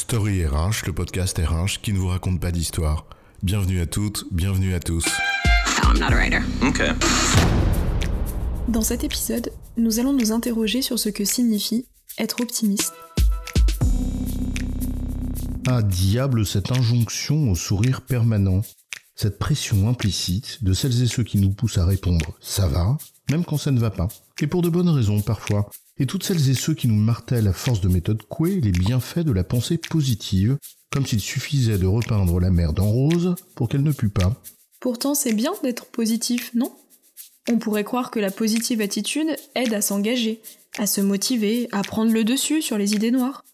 Story RH, le podcast RH qui ne vous raconte pas d'histoire. Bienvenue à toutes, bienvenue à tous. I'm not a writer. Okay. Dans cet épisode, nous allons nous interroger sur ce que signifie être optimiste. Ah diable, cette injonction au sourire permanent, cette pression implicite de celles et ceux qui nous poussent à répondre ça va, même quand ça ne va pas, et pour de bonnes raisons parfois, et toutes celles et ceux qui nous martèlent à force de méthode Coué les bienfaits de la pensée positive, comme s'il suffisait de repeindre la mer en rose pour qu'elle ne pue pas. Pourtant, c'est bien d'être positif, non? On pourrait croire que la positive attitude aide à s'engager, à se motiver, à prendre le dessus sur les idées noires.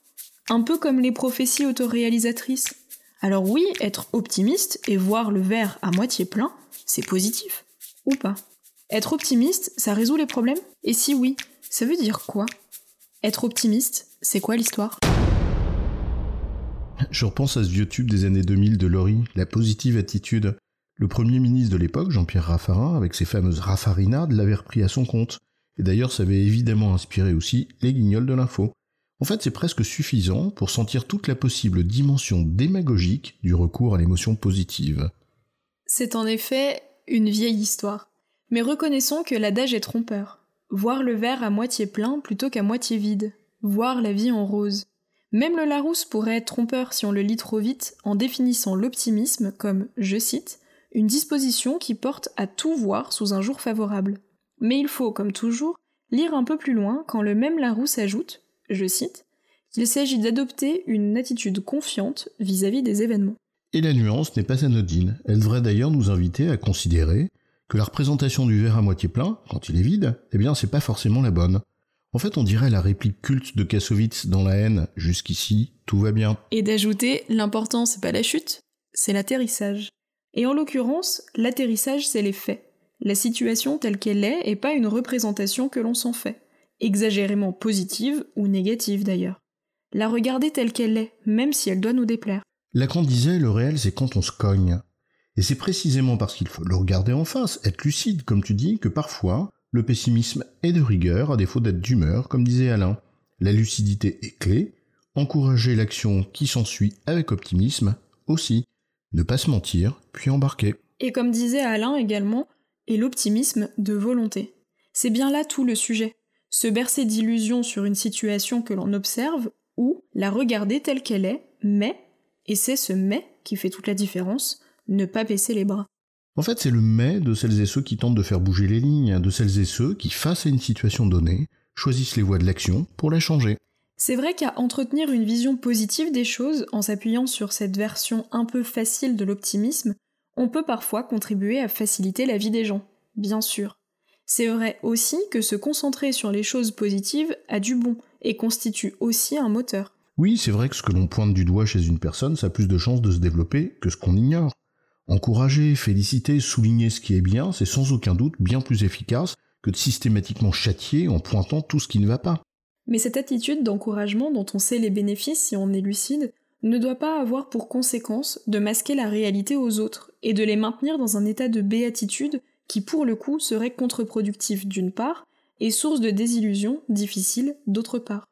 Un peu comme les prophéties autoréalisatrices. Alors oui, être optimiste et voir le verre à moitié plein, c'est positif. Ou pas? Être optimiste, ça résout les problèmes? Et si oui, ça veut dire quoi? Être optimiste, c'est quoi l'histoire? Je repense à ce vieux tube des années 2000 de Laurie, la positive attitude. Le premier ministre de l'époque, Jean-Pierre Raffarin, avec ses fameuses raffarinades, l'avait repris à son compte. Et d'ailleurs, ça avait évidemment inspiré aussi les guignols de l'info. En fait, c'est presque suffisant pour sentir toute la possible dimension démagogique du recours à l'émotion positive. C'est en effet une vieille histoire. Mais reconnaissons que l'adage est trompeur. Voir le verre à moitié plein plutôt qu'à moitié vide. Voir la vie en rose. Même le Larousse pourrait être trompeur si on le lit trop vite en définissant l'optimisme comme, je cite, une disposition qui porte à tout voir sous un jour favorable. Mais il faut, comme toujours, lire un peu plus loin quand le même Larousse ajoute, je cite, qu'il s'agit d'adopter une attitude confiante vis-à-vis des événements. Et la nuance n'est pas anodine. Elle devrait d'ailleurs nous inviter à considérer que la représentation du verre à moitié plein, quand il est vide, eh bien c'est pas forcément la bonne. En fait, on dirait la réplique culte de Kassovitz dans La haine, jusqu'ici, tout va bien. Et d'ajouter, l'important c'est pas la chute, c'est l'atterrissage. Et en l'occurrence, l'atterrissage c'est les faits. La situation telle qu'elle est et pas une représentation que l'on s'en fait, exagérément positive ou négative d'ailleurs. La regarder telle qu'elle est, même si elle doit nous déplaire. Lacan disait le réel c'est quand on se cogne. Et c'est précisément parce qu'il faut le regarder en face, être lucide comme tu dis, que parfois le pessimisme est de rigueur à défaut d'être d'humeur, comme disait Alain. La lucidité est clé, encourager l'action qui s'ensuit avec optimisme aussi, ne pas se mentir, puis embarquer. Et comme disait Alain également, et l'optimisme de volonté. C'est bien là tout le sujet. Se bercer d'illusions sur une situation que l'on observe ou la regarder telle qu'elle est, mais, et c'est ce mais qui fait toute la différence, ne pas baisser les bras. En fait, c'est le mais de celles et ceux qui tentent de faire bouger les lignes, de celles et ceux qui, face à une situation donnée, choisissent les voies de l'action pour la changer. C'est vrai qu'à entretenir une vision positive des choses en s'appuyant sur cette version un peu facile de l'optimisme, on peut parfois contribuer à faciliter la vie des gens, bien sûr. C'est vrai aussi que se concentrer sur les choses positives a du bon et constitue aussi un moteur. Oui, c'est vrai que ce que l'on pointe du doigt chez une personne, ça a plus de chances de se développer que ce qu'on ignore. Encourager, féliciter, souligner ce qui est bien, c'est sans aucun doute bien plus efficace que de systématiquement châtier en pointant tout ce qui ne va pas. Mais cette attitude d'encouragement dont on sait les bénéfices si on est lucide ne doit pas avoir pour conséquence de masquer la réalité aux autres et de les maintenir dans un état de béatitude qui pour le coup serait contre-productif d'une part et source de désillusion difficile d'autre part.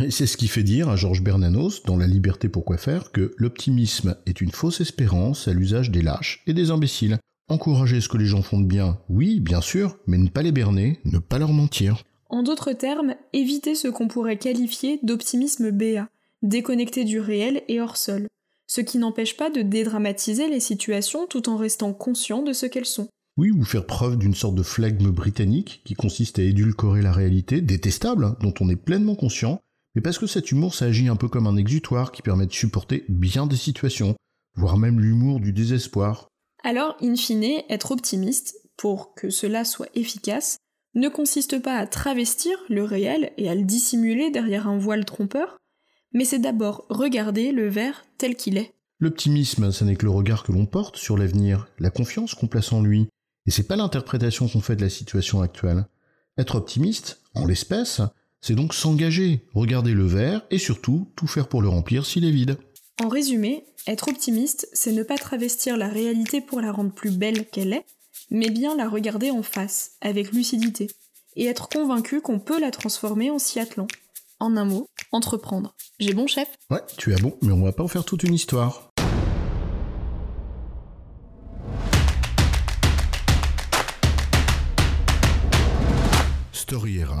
Et c'est ce qui fait dire à Georges Bernanos, dans La liberté pour quoi faire, que l'optimisme est une fausse espérance à l'usage des lâches et des imbéciles. Encourager ce que les gens font de bien, oui, bien sûr, mais ne pas les berner, ne pas leur mentir. En d'autres termes, éviter ce qu'on pourrait qualifier d'optimisme béat, déconnecté du réel et hors sol, ce qui n'empêche pas de dédramatiser les situations tout en restant conscient de ce qu'elles sont. Oui, ou faire preuve d'une sorte de flegme britannique qui consiste à édulcorer la réalité, détestable, hein, dont on est pleinement conscient, mais parce que cet humour s'agit un peu comme un exutoire qui permet de supporter bien des situations, voire même l'humour du désespoir. Alors, in fine, être optimiste, pour que cela soit efficace, ne consiste pas à travestir le réel et à le dissimuler derrière un voile trompeur, mais c'est d'abord regarder le verre tel qu'il est. L'optimisme, ce n'est que le regard que l'on porte sur l'avenir, la confiance qu'on place en lui, et c'est pas l'interprétation qu'on fait de la situation actuelle. Être optimiste, en l'espèce, c'est donc s'engager, regarder le verre et surtout tout faire pour le remplir s'il est vide. En résumé, être optimiste, c'est ne pas travestir la réalité pour la rendre plus belle qu'elle est, mais bien la regarder en face, avec lucidité, et être convaincu qu'on peut la transformer en s'y attelant. En un mot, entreprendre. J'ai bon chef? Ouais, tu as bon, mais on va pas en faire toute une histoire.